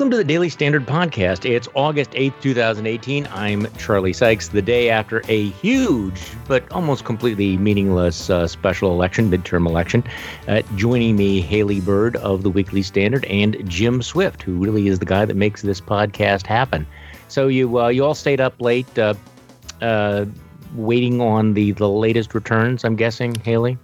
Welcome to the Daily Standard Podcast. It's August 8th, 2018. I'm Charlie Sykes, the day after a huge but almost completely meaningless uh, special election, midterm election. Uh, joining me, Haley Byrd of the Weekly Standard and Jim Swift, who really is the guy that makes this podcast happen. So you uh, you all stayed up late uh, uh, waiting on the, the latest returns, I'm guessing, Haley?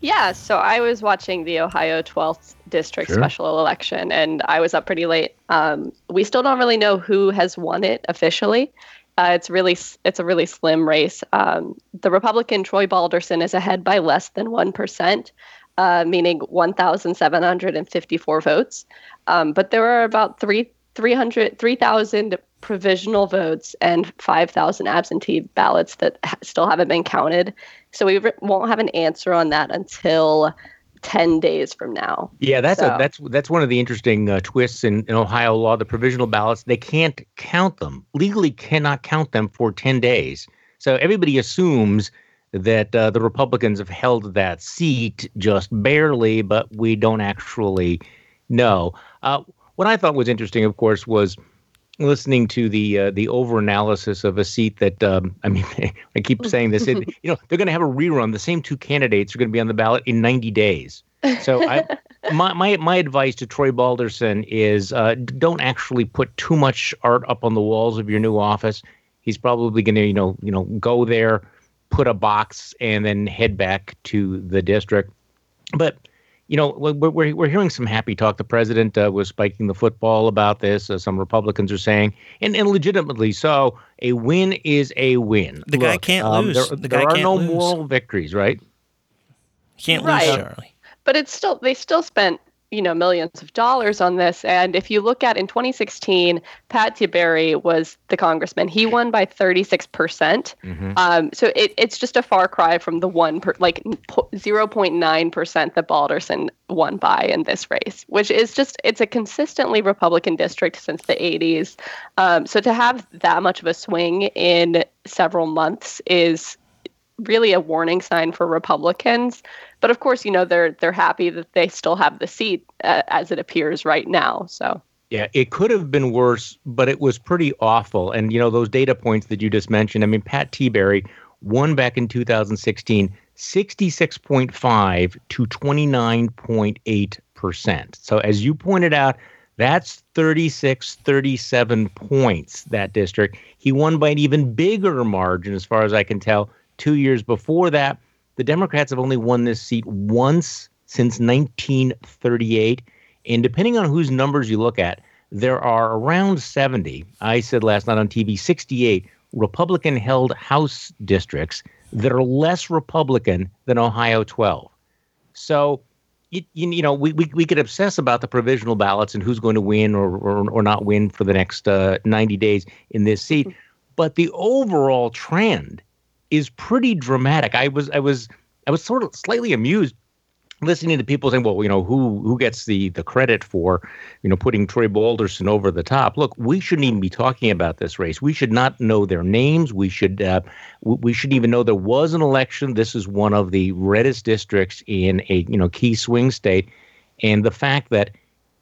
Yeah, so I was watching the Ohio 12th district sure. special election, and I was up pretty late. Um, we still don't really know who has won it officially. Uh, it's really it's a really slim race. Um, the Republican Troy Balderson is ahead by less than one percent, uh, meaning 1,754 votes. Um, but there are about three 300 3,000 provisional votes and 5,000 absentee ballots that ha- still haven't been counted. So we re- won't have an answer on that until 10 days from now. Yeah, that's so. a, that's that's one of the interesting uh, twists in, in Ohio law. The provisional ballots, they can't count them. Legally cannot count them for 10 days. So everybody assumes that uh, the Republicans have held that seat just barely, but we don't actually know. Uh, what I thought was interesting, of course, was listening to the uh, the over analysis of a seat that um, I mean I keep saying this it, you know they're going to have a rerun. The same two candidates are going to be on the ballot in 90 days. So I my, my my advice to Troy Balderson is uh, don't actually put too much art up on the walls of your new office. He's probably going to you know you know go there put a box and then head back to the district. But you know, we're, we're, we're hearing some happy talk. The president uh, was spiking the football about this. Uh, some Republicans are saying, and, and legitimately so, a win is a win. The Look, guy can't um, lose. There, the there are no lose. moral victories, right? Can't right. lose, Charlie. But it's still they still spent you know millions of dollars on this. And if you look at in 2016 pat tiberi was the congressman. He won by 36%. Mm-hmm. um, so it, it's just a far cry from the one per, like 0.9% that balderson won by in this race which is just it's a consistently republican district since the 80s um, so to have that much of a swing in several months is really a warning sign for republicans but of course, you know they're they're happy that they still have the seat uh, as it appears right now. So yeah, it could have been worse, but it was pretty awful. And you know those data points that you just mentioned. I mean, Pat Tiberi won back in 2016, 66.5 to 29.8 percent. So as you pointed out. That's 36, 37 points, that district. He won by an even bigger margin, as far as I can tell, two years before that. The Democrats have only won this seat once since 1938. And depending on whose numbers you look at, there are around 70, I said last night on TV, 68 Republican held House districts that are less Republican than Ohio 12. So, you, you, know, we, we, we could obsess about the provisional ballots and who's going to win or, or, or not win for the next uh, 90 days in this seat. But the overall trend is pretty dramatic. I was I was I was sort of slightly amused listening to people saying, "Well, you know, who who gets the the credit for, you know, putting Troy Balderson over the top?" Look, we shouldn't even be talking about this race. We should not know their names. We should uh, we shouldn't even know there was an election. This is one of the reddest districts in a you know key swing state, and the fact that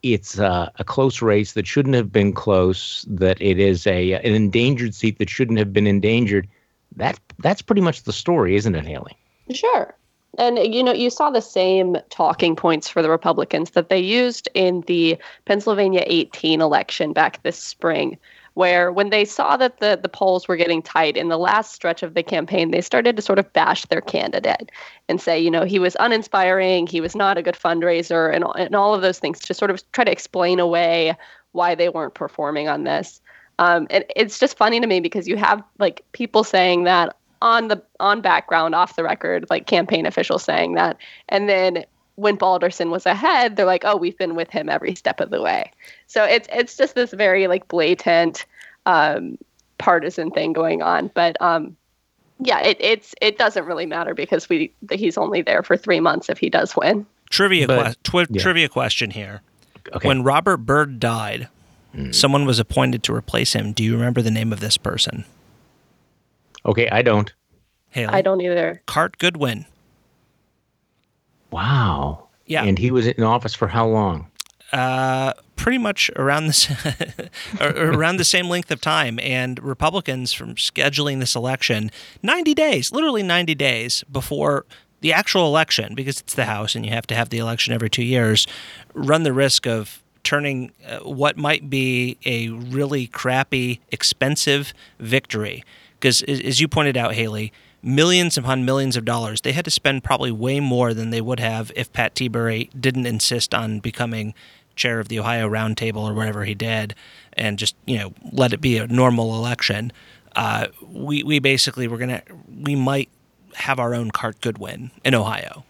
it's uh, a close race that shouldn't have been close, that it is a an endangered seat that shouldn't have been endangered that that's pretty much the story, isn't it, Haley? Sure. And you know, you saw the same talking points for the Republicans that they used in the Pennsylvania 18 election back this spring, where when they saw that the, the polls were getting tight in the last stretch of the campaign, they started to sort of bash their candidate and say, you know, he was uninspiring, he was not a good fundraiser, and, and all of those things to sort of try to explain away why they weren't performing on this. Um, and it's just funny to me because you have like people saying that on the on background off the record like campaign officials saying that. And then when Balderson was ahead they're like oh we've been with him every step of the way. So it's it's just this very like blatant um, partisan thing going on. But um, yeah it, it's it doesn't really matter because we he's only there for three months if he does win. Trivia but, que- twi- yeah. trivia question here. Okay. when Robert Byrd died Mm. Someone was appointed to replace him. Do you remember the name of this person? Okay, I don't. Haley. I don't either. Carte Goodwin. Wow. Yeah. And he was in office for how long? uh, pretty much around this around the same length of time, and Republicans from scheduling this election 90 days, literally 90 days before the actual election, because it's the House and you have to have the election every two years, run the risk of turning uh, what might be a really crappy, expensive victory. Because as you pointed out, Haley, millions upon millions of dollars. They had to spend probably way more than they would have if Pat Tiberi didn't insist on becoming chair of the Ohio Roundtable or whatever he did, and just you know let it be a normal election. Uh, we we basically we're gonna we might have our own Carte Goodwin in Ohio.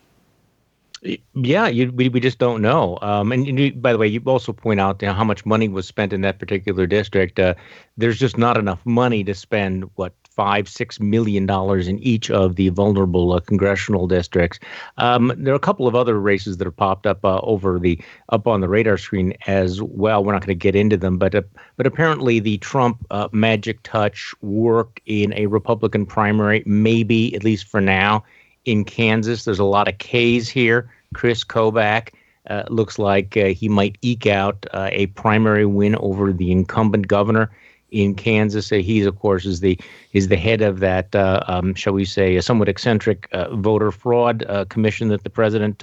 Yeah, you, we, we just don't know. Um, and, you, by the way, you also point out you know, how much money was spent in that particular district. Uh, there's just not enough money to spend what five, six million dollars in each of the vulnerable uh, congressional districts. Um, there are a couple of other races that have popped up uh, over the up on the radar screen as well. We're not going to get into them, but uh, but apparently the Trump uh, magic touch worked in a Republican primary, maybe at least for now in Kansas. There's a lot of K's here. Chris Kobach. Uh, looks like uh, he might eke out uh, a primary win over the incumbent governor in Kansas. He's, of course, is the is the head of that, uh, um, shall we say, a somewhat eccentric uh, voter fraud uh, commission that the president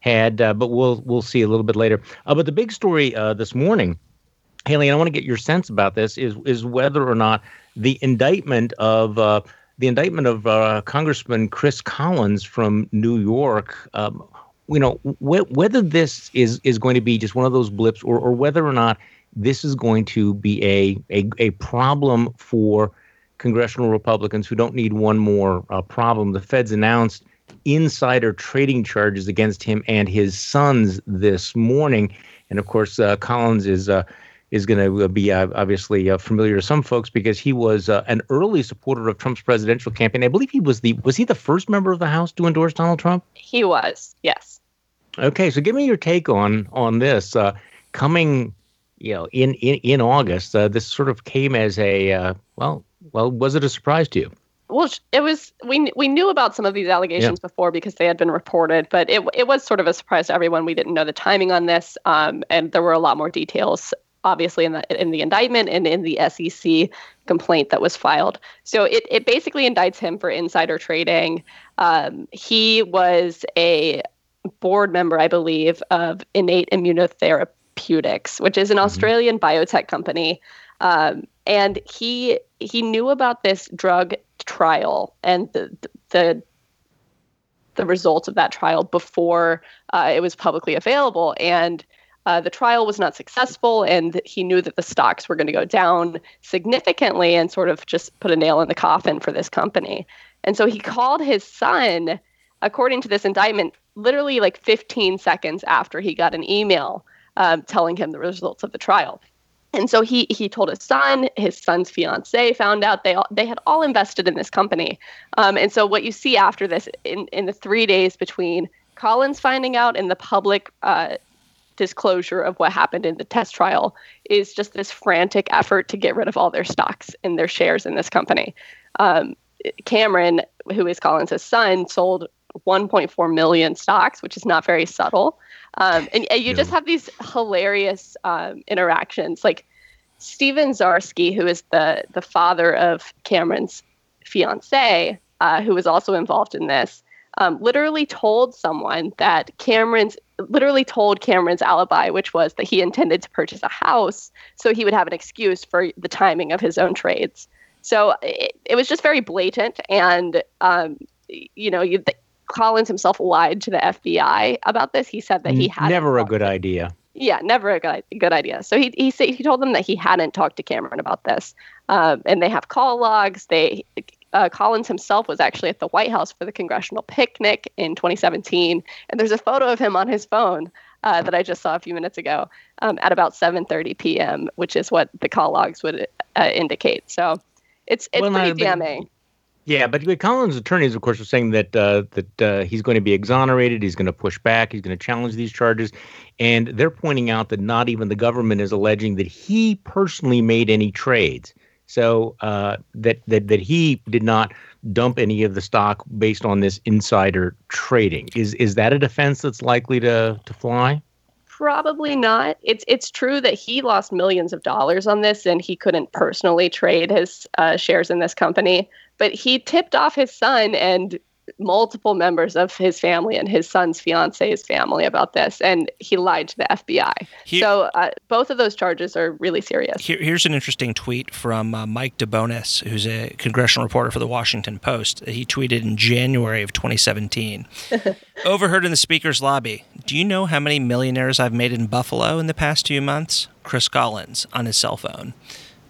had. But we'll we'll see a little bit later. But the big story this morning, Haley, I want to get your sense about this is is whether or not the indictment of the indictment of Congressman Chris Collins from New York. Um, you know wh- whether this is is going to be just one of those blips, or or whether or not this is going to be a, a, a problem for congressional Republicans who don't need one more uh, problem. The feds announced insider trading charges against him and his sons this morning. And of course, uh, Collins is. Uh, is going to be uh, obviously uh, familiar to some folks because he was uh, an early supporter of Trump's presidential campaign. I believe he was the was he the first member of the House to endorse Donald Trump? He was, yes. Okay, so give me your take on on this uh, coming you know, in in, in August, uh, this sort of came as a uh, well, well, was it a surprise to you? Well, it was. We we knew about some of these allegations yeah. before because they had been reported, but it it was sort of a surprise to everyone. We didn't know the timing on this, um, and there were a lot more details, obviously, in the in the indictment and in the SEC complaint that was filed. So it it basically indicts him for insider trading. Um, he was a board member, I believe, of Innate Immunotherapeutics, which is an mm-hmm. Australian biotech company. Um, and he he knew about this drug trial and the the the results of that trial before uh, it was publicly available. And uh, the trial was not successful, and he knew that the stocks were going to go down significantly and sort of just put a nail in the coffin for this company. And so he called his son, according to this indictment, literally like 15 seconds after he got an email um, telling him the results of the trial. And so he he told his son, his son's fiance found out they all, they had all invested in this company. Um, and so what you see after this in in the three days between Collins finding out and the public uh, disclosure of what happened in the test trial is just this frantic effort to get rid of all their stocks and their shares in this company. Um, Cameron, who is Collins' son, sold 1.4 million stocks, which is not very subtle. Um, and, and, you yeah. just have these hilarious um, interactions. Like Stephen Zarsky, who is the the father of Cameron's fiance, uh, who was also involved in this, um, literally told someone that Cameron's literally told Cameron's alibi, which was that he intended to purchase a house so he would have an excuse for the timing of his own trades. So it, it was just very blatant, and um, you know, you, Collins himself lied to the FBI about this. He said that he had never a good idea. Yeah, never a good good idea. So he he said he told them that he hadn't talked to Cameron about this, um, and they have call logs. They uh, Collins himself was actually at the White House for the congressional picnic in 2017, and there's a photo of him on his phone uh, that I just saw a few minutes ago um, at about 7:30 p.m., which is what the call logs would uh, indicate. So it's it's well, pretty damning. Yeah, but Collins' attorneys, of course, are saying that uh, that uh, he's going to be exonerated. He's going to push back. He's going to challenge these charges, and they're pointing out that not even the government is alleging that he personally made any trades. So uh, that that that he did not dump any of the stock based on this insider trading. Is is that a defense that's likely to to fly? Probably not. It's it's true that he lost millions of dollars on this, and he couldn't personally trade his uh, shares in this company. But he tipped off his son and multiple members of his family and his son's fiance's family about this, and he lied to the FBI. Here, so uh, both of those charges are really serious. Here, here's an interesting tweet from uh, Mike DeBonis, who's a congressional reporter for the Washington Post. He tweeted in January of 2017. Overheard in the speaker's lobby. Do you know how many millionaires I've made in Buffalo in the past few months? Chris Collins on his cell phone.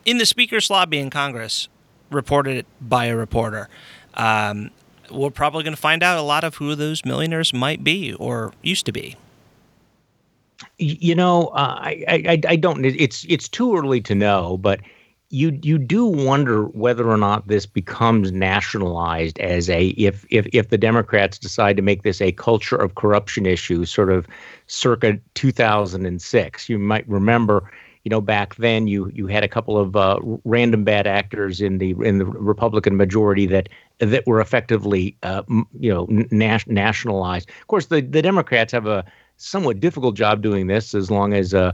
In the speaker's lobby in Congress, reported by a reporter. Um, we're probably going to find out a lot of who those millionaires might be or used to be. You know, uh, I, I I don't. It's it's too early to know, but you you do wonder whether or not this becomes nationalized as a if if if the Democrats decide to make this a culture of corruption issue, sort of circa 2006. You might remember you know, back then you you had a couple of uh, random bad actors in the in the Republican majority that that were effectively uh, you know nas- nationalized. Of course, the the Democrats have a somewhat difficult job doing this as long as uh,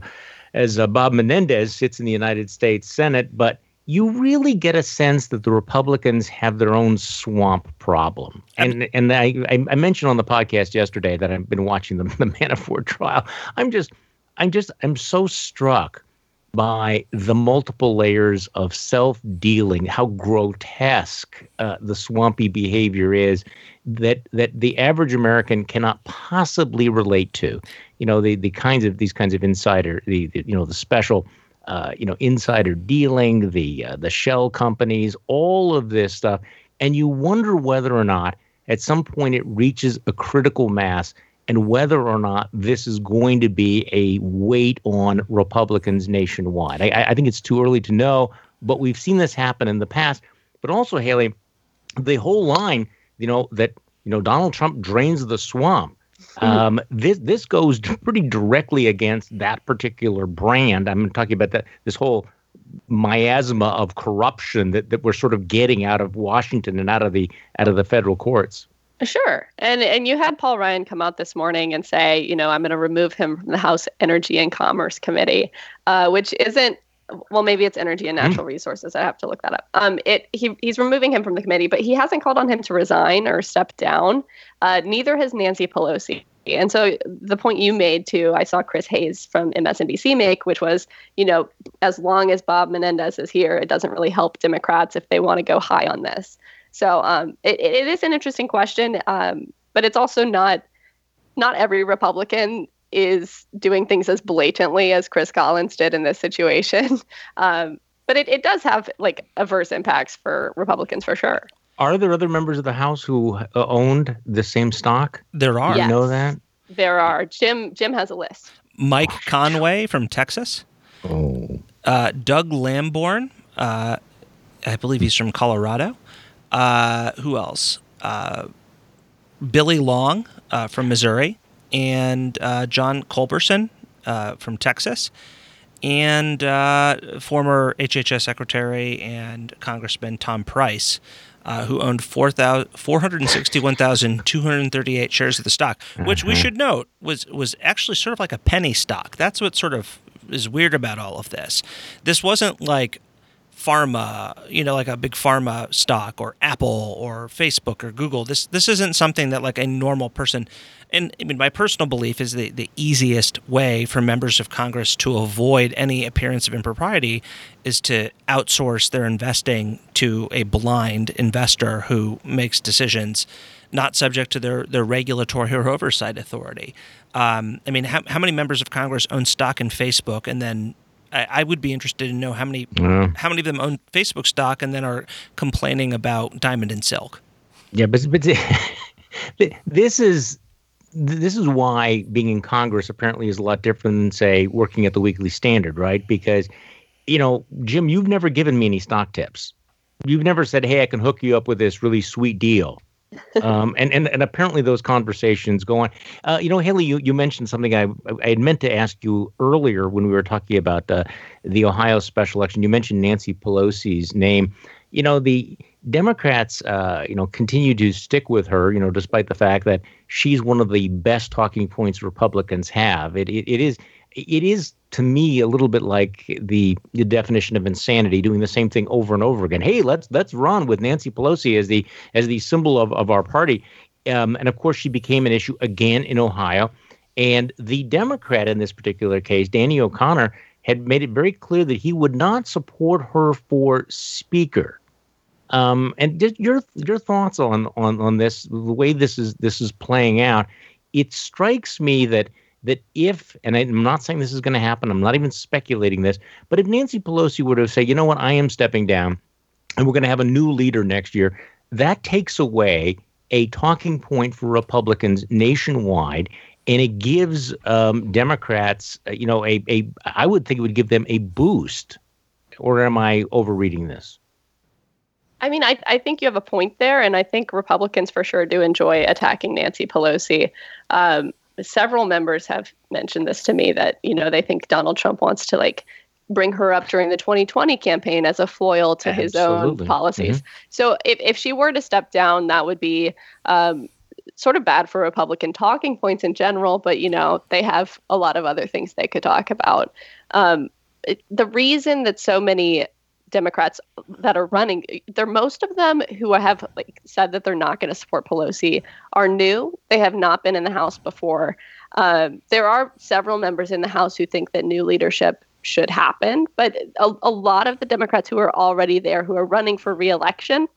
as uh, Bob Menendez sits in the United States Senate, but you really get a sense that the Republicans have their own swamp problem. And and I, I mentioned on the podcast yesterday that I've been watching the, the Manafort trial. I'm just I'm just I'm so struck by the multiple layers of self dealing, how grotesque uh, the swampy behavior is that that the average American cannot possibly relate to. You know, the the kinds of these kinds of insider, the, the you know the special. Uh, you know, insider dealing, the uh, the shell companies, all of this stuff, and you wonder whether or not at some point it reaches a critical mass and whether or not this is going to be a weight on Republicans nationwide. I, I, think it's too early to know, but we've seen this happen in the past. But also, Haley, the whole line, you know, that you know Donald Trump drains the swamp. Mm-hmm. Um, this this goes pretty directly against that particular brand. I'm talking about that this whole miasma of corruption that, that we're sort of getting out of Washington and out of the out of the federal courts. Sure. And and you had Paul Ryan come out this morning and say, you know, I'm going to remove him from the House Energy and Commerce Committee, uh, which isn't well, maybe it's energy and natural mm. resources. I have to look that up. Um, it he he's removing him from the committee, but he hasn't called on him to resign or step down. Uh, neither has Nancy Pelosi. And so the point you made too, I saw Chris Hayes from MSNBC make, which was, you know, as long as Bob Menendez is here, it doesn't really help Democrats if they want to go high on this. So um, it, it is an interesting question, um, but it's also not not every Republican is doing things as blatantly as Chris Collins did in this situation. Um, but it, it does have like adverse impacts for Republicans for sure. Are there other members of the House who uh, owned the same stock? There are. Yes. You know that? There are. Jim Jim has a list. Mike Conway from Texas. Oh. Uh, Doug Lamborn. Uh, I believe he's from Colorado. Uh, who else? Uh, Billy Long uh, from Missouri, and uh, John Culberson uh, from Texas, and former HHS Secretary and Congressman Tom Price. Uh, who owned 4, 461,238 shares of the stock, which we mm-hmm. should note was was actually sort of like a penny stock. That's what sort of is weird about all of this. This wasn't like pharma, you know, like a big pharma stock or Apple or Facebook or Google. This this isn't something that like a normal person and I mean my personal belief is the, the easiest way for members of Congress to avoid any appearance of impropriety is to outsource their investing to a blind investor who makes decisions not subject to their, their regulatory or oversight authority. Um, I mean, how, how many members of Congress own stock in Facebook and then I, I would be interested to know how many mm. how many of them own Facebook stock and then are complaining about Diamond and Silk. Yeah, but but this is this is why being in Congress apparently is a lot different than say working at the Weekly Standard, right? Because you know, Jim, you've never given me any stock tips. You've never said, "Hey, I can hook you up with this really sweet deal." Um, and, and and apparently those conversations go on. Uh, you know, Haley, you, you mentioned something I I had meant to ask you earlier when we were talking about uh, the Ohio special election. You mentioned Nancy Pelosi's name. You know, the Democrats, uh, you know, continue to stick with her, you know, despite the fact that she's one of the best talking points Republicans have. It, it, it is it is to me a little bit like the, the definition of insanity, doing the same thing over and over again. Hey, let's let's run with Nancy Pelosi as the as the symbol of, of our party. Um, and of course, she became an issue again in Ohio. And the Democrat in this particular case, Danny O'Connor, had made it very clear that he would not support her for speaker. Um, and just your your thoughts on on on this, the way this is this is playing out. It strikes me that that if, and I'm not saying this is going to happen, I'm not even speculating this, but if Nancy Pelosi were to say, you know what, I am stepping down, and we're going to have a new leader next year, that takes away a talking point for Republicans nationwide and it gives um, Democrats, uh, you know, a, a I would think it would give them a boost. Or am I overreading this? I mean, I, I think you have a point there, and I think Republicans for sure do enjoy attacking Nancy Pelosi. Um, several members have mentioned this to me that you know they think Donald Trump wants to like bring her up during the 2020 campaign as a foil to Absolutely. his own policies. Mm-hmm. So if, if she were to step down, that would be um, sort of bad for Republican talking points in general, but you know, they have a lot of other things they could talk about. Um, it, the reason that so many Democrats that are running, they're most of them who have like said that they're not going to support Pelosi are new. They have not been in the House before. Um, there are several members in the House who think that new leadership should happen, but a, a lot of the Democrats who are already there, who are running for reelection,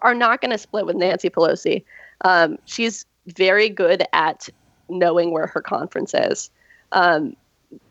are not going to split with Nancy Pelosi. Um, she's very good at knowing where her conference is. Um,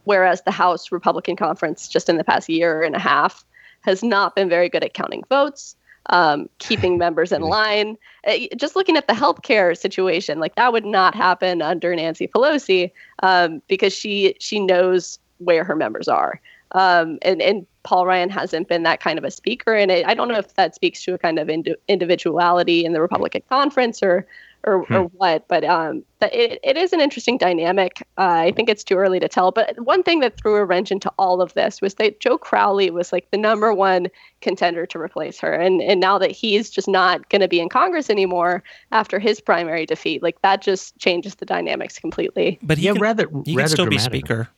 whereas the House Republican conference, just in the past year and a half, has not been very good at counting votes, um, keeping members in line. Uh, just looking at the healthcare situation, like that would not happen under Nancy Pelosi um, because she she knows where her members are. Um, and and Paul Ryan hasn't been that kind of a speaker, and I don't know if that speaks to a kind of ind- individuality in the Republican conference or or, hmm. or what. But um, it, it is an interesting dynamic. Uh, I think it's too early to tell. But one thing that threw a wrench into all of this was that Joe Crowley was like the number one contender to replace her, and and now that he's just not going to be in Congress anymore after his primary defeat, like that just changes the dynamics completely. But he yeah, can, rather he rather can still dramatic. be speaker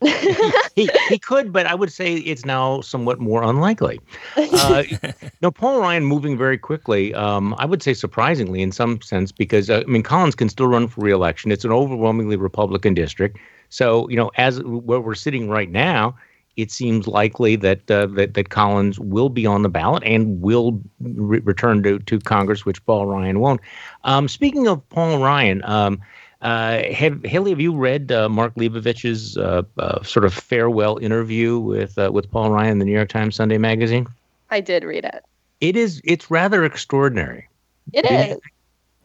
he, he could, but I would say it's now somewhat more unlikely. Uh, no, Paul Ryan moving very quickly. Um, I would say surprisingly, in some sense, because uh, I mean Collins can still run for reelection. It's an overwhelmingly Republican district, so you know as where we're sitting right now, it seems likely that uh, that that Collins will be on the ballot and will re- return to to Congress, which Paul Ryan won't. Um, speaking of Paul Ryan. Um, have Haley, have you read uh, Mark Leibovich's uh, uh sort of farewell interview with uh, with Paul Ryan in the New York Times Sunday Magazine? I did read it. It is. It's rather extraordinary. It did is.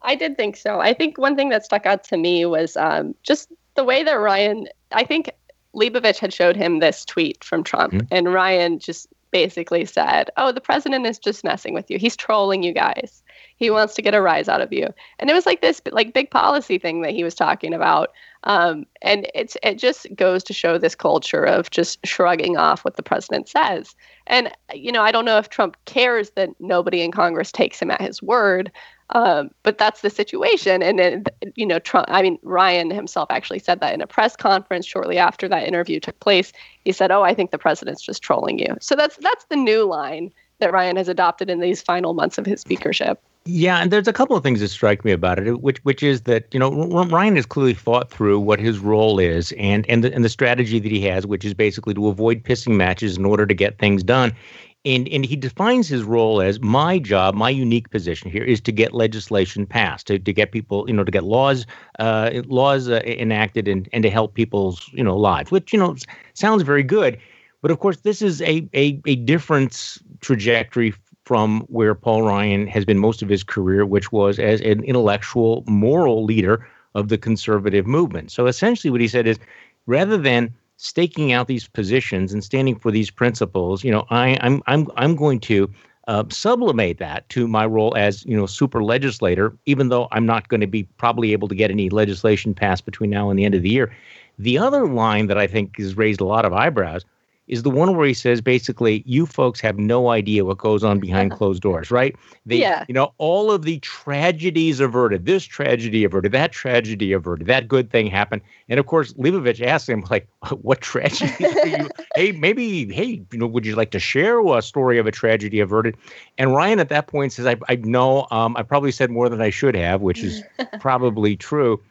I did think so. I think one thing that stuck out to me was um, just the way that Ryan. I think Leibovich had showed him this tweet from Trump, mm-hmm. and Ryan just basically said, "Oh, the president is just messing with you. He's trolling you guys." he wants to get a rise out of you and it was like this like big policy thing that he was talking about um, and it's it just goes to show this culture of just shrugging off what the president says and you know i don't know if trump cares that nobody in congress takes him at his word um, but that's the situation. And then you know trump i mean ryan himself actually said that in a press conference shortly after that interview took place. He said oh i think the president's just trolling you. So that's that's the new line that ryan has adopted in these final months of his speakership. Yeah, and there's a couple of things that strike me about it, which which is that you know Ryan has clearly thought through what his role is and and the, and the strategy that he has, which is basically to avoid pissing matches in order to get things done. And and he defines his role as my job, my unique position here is to get legislation passed, to, to get people, you know, to get laws uh, laws uh, enacted and and to help people's you know lives, which you know sounds very good. But of course, this is a a, a different trajectory from where Paul Ryan has been most of his career, which was as an intellectual, moral leader of the conservative movement. So essentially, what he said is rather than staking out these positions and standing for these principles, you know, I, I'm I'm I'm going to uh, sublimate that to my role as you know super legislator, even though I'm not going to be probably able to get any legislation passed between now and the end of the year. The other line that I think has raised a lot of eyebrows is the one where he says basically, you folks have no idea what goes on behind closed doors, right? They, Yeah. you know, all of the tragedies averted, this tragedy averted, that tragedy averted, that good thing happened. And of course, Leibovich asks him, like, what tragedy? you, hey, maybe, hey, you know, would you like to share a story of a tragedy averted? And Ryan at that point says, I, I know, um, I probably said more than I should have, which is probably true.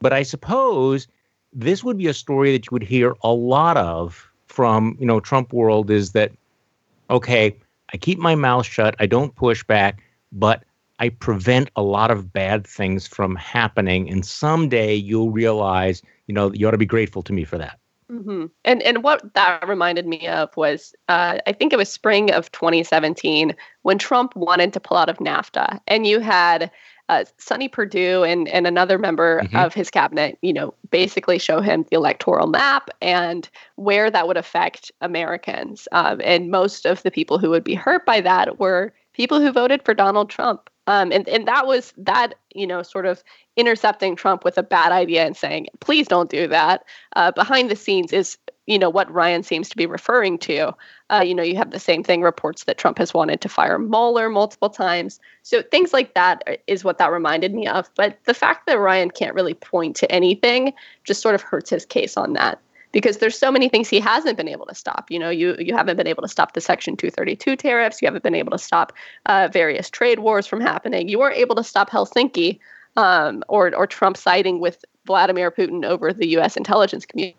But I suppose this would be a story that you would hear a lot of from, you know, Trump world is that, okay, I keep my mouth shut, I don't push back, but I prevent a lot of bad things from happening. And someday you'll realize, you know, you ought to be grateful to me for that. hmm And and what that reminded me of was uh, I think it was spring of 2017 when Trump wanted to pull out of NAFTA, and you had uh, Sonny Perdue and and another member Mhm. of his cabinet, you know, basically show him the electoral map and where that would affect Americans. Um, and most of the people who would be hurt by that were people who voted for Donald Trump. Um, and and that was that you know sort of intercepting Trump with a bad idea and saying, please don't do that uh, behind the scenes is you know what Ryan seems to be referring to. Uh, you know, you have the same thing reports that Trump has wanted to fire Mueller multiple times. So things like that is what that reminded me of. But the fact that Ryan can't really point to anything just sort of hurts his case on that because there's so many things he hasn't been able to stop. You know, you you haven't been able to stop the Section 232 tariffs. You haven't been able to stop uh, various trade wars from happening. You weren't able to stop Helsinki um, or or Trump siding with Vladimir Putin over the U.S. intelligence community.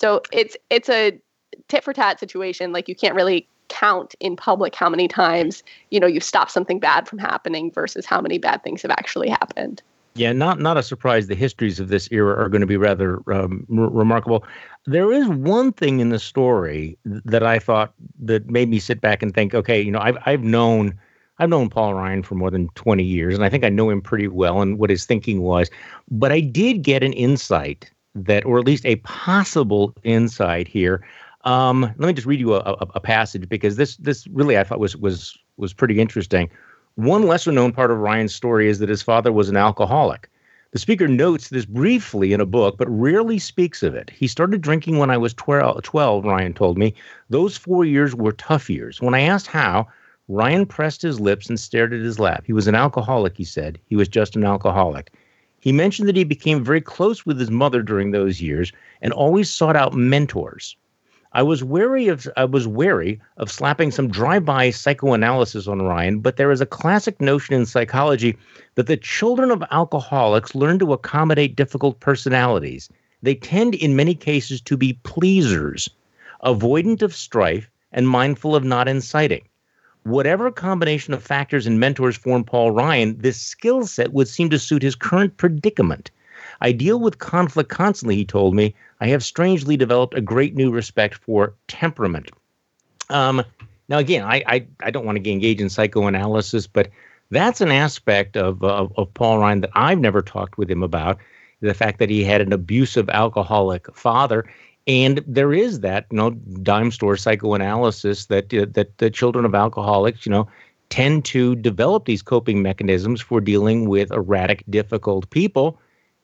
So it's it's a tit for tat situation. Like you can't really count in public how many times you know you've stopped something bad from happening versus how many bad things have actually happened. Yeah, not not a surprise. The histories of this era are going to be rather um, r- remarkable. There is one thing in the story that I thought that made me sit back and think, okay, you know, I've I've known I've known Paul Ryan for more than twenty years, and I think I know him pretty well and what his thinking was. But I did get an insight that, or at least a possible insight here. Um, let me just read you a, a, a passage because this this really I thought was was was pretty interesting. One lesser known part of Ryan's story is that his father was an alcoholic. The speaker notes this briefly in a book, but rarely speaks of it. He started drinking when I was 12, 12, Ryan told me. Those four years were tough years. When I asked how, Ryan pressed his lips and stared at his lap. He was an alcoholic, he said. He was just an alcoholic. He mentioned that he became very close with his mother during those years and always sought out mentors. I was wary of I was wary of slapping some drive-by psychoanalysis on Ryan, but there is a classic notion in psychology that the children of alcoholics learn to accommodate difficult personalities. They tend in many cases to be pleasers, avoidant of strife and mindful of not inciting. Whatever combination of factors and mentors form Paul Ryan, this skill set would seem to suit his current predicament. I deal with conflict constantly, he told me. I have strangely developed a great new respect for temperament. Um, now, again, I, I, I don't want to engage in psychoanalysis, but that's an aspect of, of, of Paul Ryan that I've never talked with him about the fact that he had an abusive alcoholic father. And there is that, you know, dime store psychoanalysis that uh, that the children of alcoholics, you know, tend to develop these coping mechanisms for dealing with erratic, difficult people.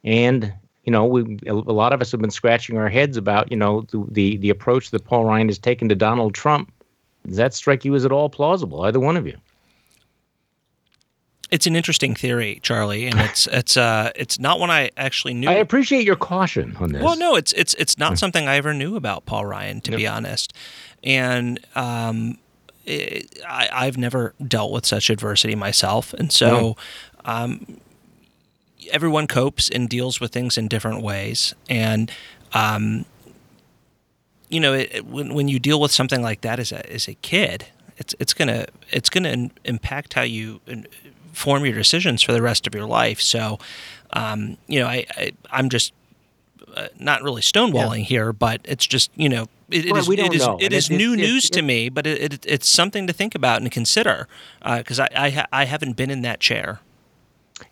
And you know, we a lot of us have been scratching our heads about, you know, the the, the approach that Paul Ryan has taken to Donald Trump. Does that strike you as at all plausible, either one of you? It's an interesting theory, Charlie, and it's it's uh it's not one I actually knew. I appreciate your caution on this. Well, no, it's it's it's not something I ever knew about Paul Ryan, to be honest. And um, it, I, I've never dealt with such adversity myself, and so um, everyone copes and deals with things in different ways. And um, you know, it, it- when when you deal with something like that as a as a kid, it's it's gonna it's gonna impact how you form your decisions for the rest of your life. So, um, you know, I, I I'm just uh, not really stonewalling here, but it's just you know it, it is it is, it is it, new it's- news it's- to me, but it, it it's something to think about and consider because I I, ha- I haven't been in that chair.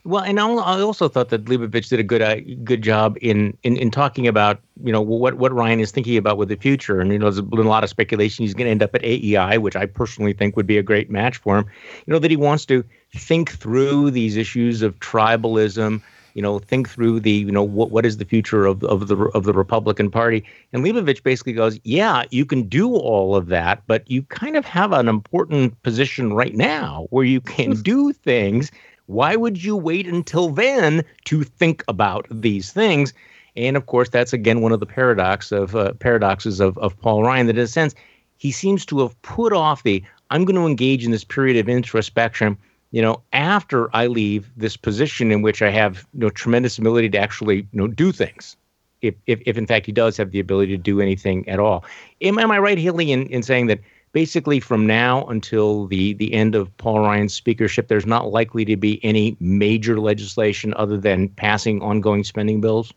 Well, and I also thought that Leibovich did a good uh, good job in, in in talking about you know what what Ryan is thinking about with the future, and you know there's been a lot of speculation he's going to end up at AEI, which I personally think would be a great match for him. You know that he wants to think through these issues of tribalism you know, think through the, you know, what what is the future of of the of the Republican Party? And Leibovich basically goes, yeah, you can do all of that, but you kind of have an important position right now where you can do things. Why would you wait until then to think about these things? And of course, that's again one of the paradox of uh, paradoxes of of Paul Ryan that in a sense he seems to have put off the I'm going to engage in this period of introspection you know, after I leave this position in which I have you know tremendous ability to actually you know do things, if if, if in fact he does have the ability to do anything at all. Am, am I right, Haley, in, in saying that basically from now until the the end of Paul Ryan's speakership, there's not likely to be any major legislation other than passing ongoing spending bills?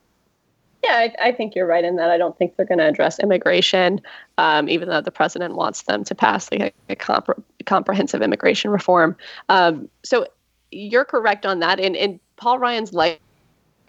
Yeah, I, I, think you're right in that. I don't think they're going to address immigration, um, even though the president wants them to pass like a, a compre- comprehensive immigration reform. Um, so you're correct on that. And, and Paul Ryan's life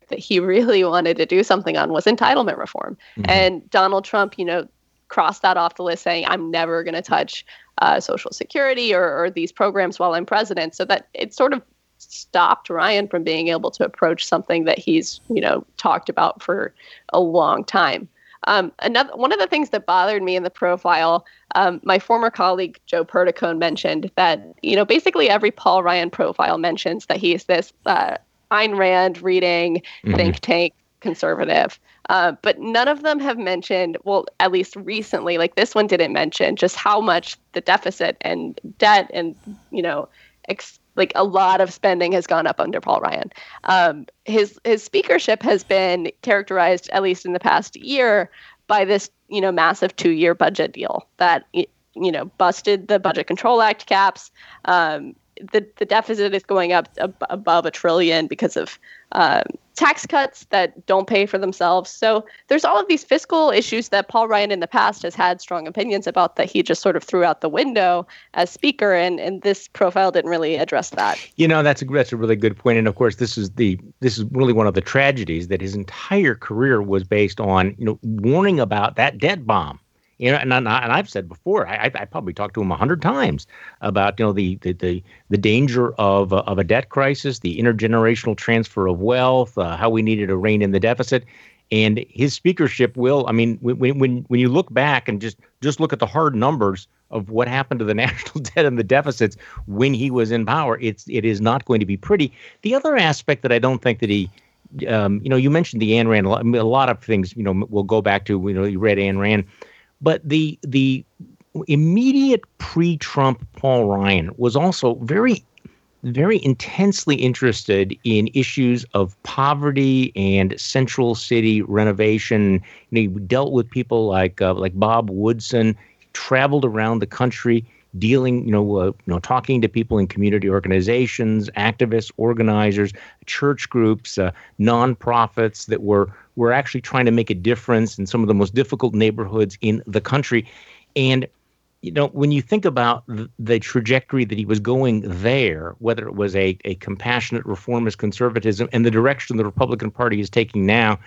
that he really wanted to do something on was entitlement reform. Mm-hmm. And Donald Trump, you know, crossed that off the list, saying, "I'm never going to touch uh, Social Security or, or these programs while I'm president." So that it sort of stopped Ryan from being able to approach something that he's, you know, talked about for a long time. Um, another one of the things that bothered me in the profile, um, my former colleague Joe Perticone mentioned that you know basically every Paul Ryan profile mentions that he's this uh, Ayn Rand reading mm-hmm. think tank conservative, uh, but none of them have mentioned, well, at least recently, like this one didn't mention just how much the deficit and debt and you know ex- like a lot of spending has gone up under Paul Ryan. Um, his his speakership has been characterized, at least in the past year, by this you know massive two year budget deal that you know busted the Budget Control Act caps. Um, the the deficit is going up ab- above a trillion because of um, tax cuts that don't pay for themselves. So there's all of these fiscal issues that Paul Ryan in the past has had strong opinions about that he just sort of threw out the window as speaker, and and this profile didn't really address that. You know, that's a that's a really good point, and of course, this is the this is really one of the tragedies that his entire career was based on. You know, warning about that debt bomb you know, and, and I've said before, I, I probably talked to him a hundred times about you know the the the, the danger of uh, of a debt crisis, the intergenerational transfer of wealth, uh, how we needed to rein in the deficit, and his speakership will. I mean, when when when you look back and just just look at the hard numbers of what happened to the national debt and the deficits when he was in power, it's it is not going to be pretty. The other aspect that I don't think that he um, you know, you mentioned the Ayn Rand. A lot of things, you know, we'll go back to. You know, you read Ayn Rand. But the the immediate pre-Trump Paul Ryan was also very very intensely interested in issues of poverty and central city renovation. You know, he dealt with people like uh, like Bob Woodson, traveled around the country dealing, you know, uh, you know, talking to people in community organizations, activists, organizers, church groups, uh, nonprofits that were were actually trying to make a difference in some of the most difficult neighborhoods in the country. And you know, when you think about the, trajectory that he was going there, whether it was a, a compassionate reformist conservatism and the direction the Republican Party is taking now,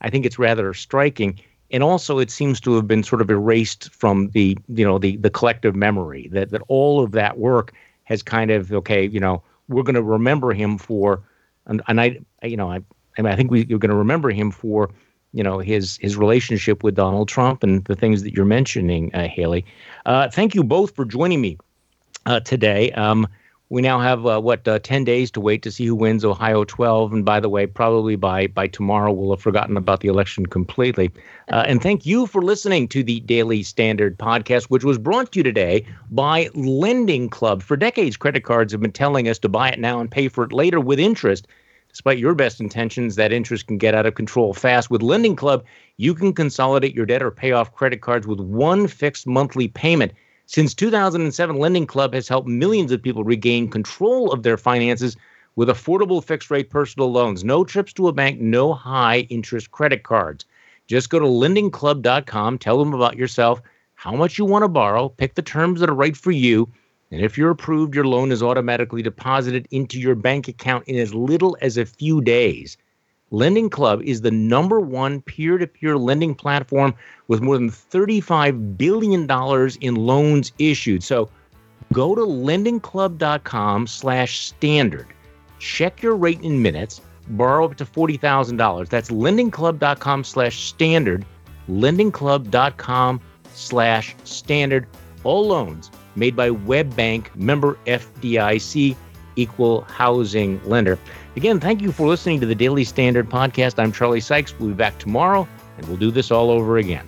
I think it's rather striking. And also, it seems to have been sort of erased from the you know the the collective memory that that all of that work has kind of okay, you know, we're going to remember him for, and, and I you know I I, mean, I think we, you're going to remember him for, you know, his his relationship with Donald Trump and the things that you're mentioning, uh, Haley. Uh, thank you both for joining me uh, today. Um, we now have uh, what uh, 10 days to wait to see who wins Ohio 12 and by the way probably by by tomorrow we'll have forgotten about the election completely uh, and thank you for listening to the Daily Standard podcast which was brought to you today by Lending Club for decades credit cards have been telling us to buy it now and pay for it later with interest Despite your best intentions, that interest can get out of control fast. With Lending Club, you can consolidate your debt or pay off credit cards with one fixed monthly payment. Since 2007, Lending Club has helped millions of people regain control of their finances with affordable fixed rate personal loans. No trips to a bank, no high interest credit cards. Just go to lendingclub.com, tell them about yourself, how much you want to borrow, pick the terms that are right for you and if you're approved, your loan is automatically deposited into your bank account in as little as a few days. Lending Club is the number one peer to peer lending platform with more than $35 billion in loans issued. So go to lendingclub.com slash standard. Check your rate in minutes, borrow up to $40,000. That's lendingclub.com slash standard, lendingclub.com slash standard. All loans made by WebBank, member FDIC, equal housing lender. Again, thank you for listening to the Daily Standard podcast. I'm Charlie Sykes. We'll be back tomorrow and we'll do this all over again.